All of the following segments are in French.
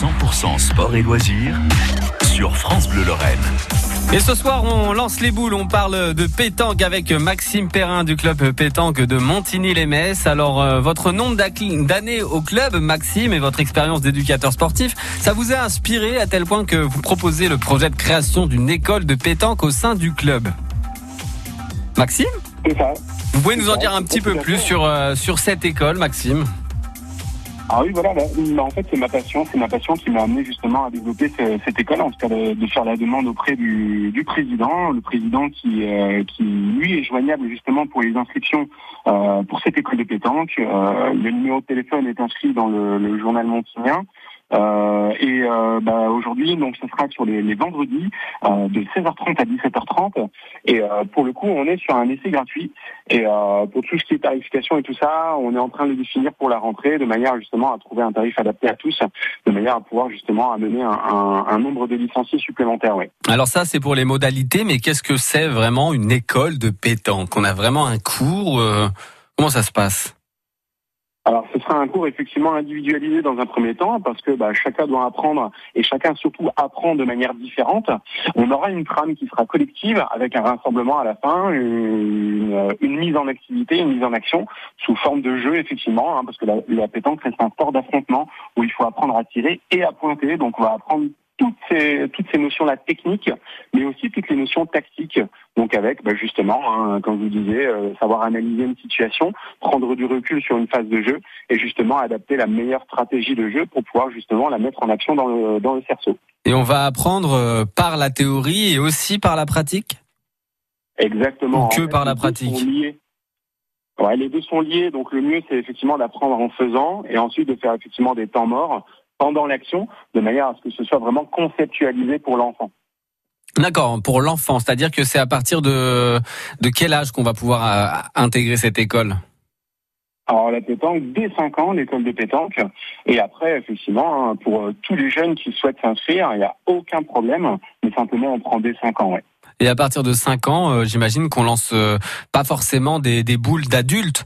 100% sport et loisirs sur France Bleu Lorraine. Et ce soir, on lance les boules, on parle de pétanque avec Maxime Perrin du club pétanque de Montigny-les-Messes. Alors, euh, votre nombre d'années au club, Maxime, et votre expérience d'éducateur sportif, ça vous a inspiré à tel point que vous proposez le projet de création d'une école de pétanque au sein du club? Maxime? C'est ça. Vous pouvez nous en dire un petit peu plus sur, euh, sur cette école, Maxime? Ah oui, voilà. en fait, c'est ma passion. C'est ma passion qui m'a amené justement à développer ce- cette école, en tout cas de, faire la demande auprès du, président. Le président qui, euh, qui, lui, est joignable justement pour les inscriptions euh, pour cette école de pétanque. Euh, le numéro de téléphone est inscrit dans le, le journal montignan. Euh, et euh, bah, aujourd'hui, donc, ce sera sur les, les vendredis euh, de 16h30 à 17h30. Et euh, pour le coup, on est sur un essai gratuit. Et euh, pour tout ce qui est tarification et tout ça, on est en train de définir pour la rentrée, de manière justement à trouver un tarif adapté à tous, de manière à pouvoir justement amener un, un, un nombre de licenciés supplémentaires. Oui. Alors ça, c'est pour les modalités, mais qu'est-ce que c'est vraiment une école de pétanque? On a vraiment un cours euh, Comment ça se passe? Alors, ce sera un cours effectivement individualisé dans un premier temps, parce que bah, chacun doit apprendre et chacun surtout apprend de manière différente. On aura une trame qui sera collective avec un rassemblement à la fin, une, une mise en activité, une mise en action sous forme de jeu effectivement, hein, parce que la, la pétanque reste un sport d'affrontement où il faut apprendre à tirer et à pointer. Donc, on va apprendre toutes ces, toutes ces notions-là techniques, mais aussi toutes les notions tactiques. Donc avec bah, justement, hein, comme je vous disais, euh, savoir analyser une situation, prendre du recul sur une phase de jeu et justement adapter la meilleure stratégie de jeu pour pouvoir justement la mettre en action dans le, dans le cerceau. Et on va apprendre euh, par la théorie et aussi par la pratique? Exactement. Ou que En fait, par la les deux pratique. sont liés. Ouais, les deux sont liés. Donc le mieux, c'est effectivement d'apprendre en faisant et ensuite de faire effectivement des temps morts pendant l'action, de manière à ce que ce soit vraiment conceptualisé pour l'enfant. D'accord, pour l'enfant, c'est-à-dire que c'est à partir de, de quel âge qu'on va pouvoir euh, intégrer cette école? Alors la pétanque, dès 5 ans, l'école de pétanque. Et après, effectivement, hein, pour euh, tous les jeunes qui souhaitent s'inscrire, il n'y a aucun problème. Mais simplement, on prend dès 5 ans, ouais. Et à partir de 5 ans, euh, j'imagine qu'on lance euh, pas forcément des, des boules d'adultes.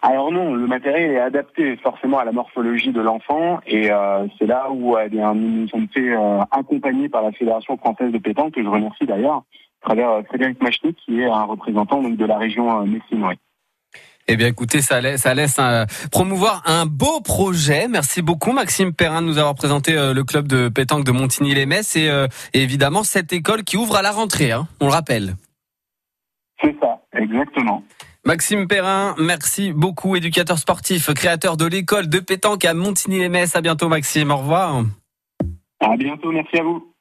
Alors non, le matériel est adapté forcément à la morphologie de l'enfant et euh, c'est là où euh, eh bien, nous nous sommes fait euh, accompagner par la Fédération française de pétanque, que je remercie d'ailleurs, à travers euh, Frédéric Machny, qui est un représentant donc, de la région euh, Messine. oui. Eh bien, écoutez, ça laisse, ça laisse euh, promouvoir un beau projet. Merci beaucoup, Maxime Perrin, de nous avoir présenté euh, le club de pétanque de Montigny-les-Messes et, euh, et évidemment cette école qui ouvre à la rentrée, hein, on le rappelle. C'est ça, exactement. Maxime Perrin, merci beaucoup, éducateur sportif, créateur de l'école de pétanque à Montigny-les-Messes. À bientôt, Maxime. Au revoir. À bientôt, merci à vous.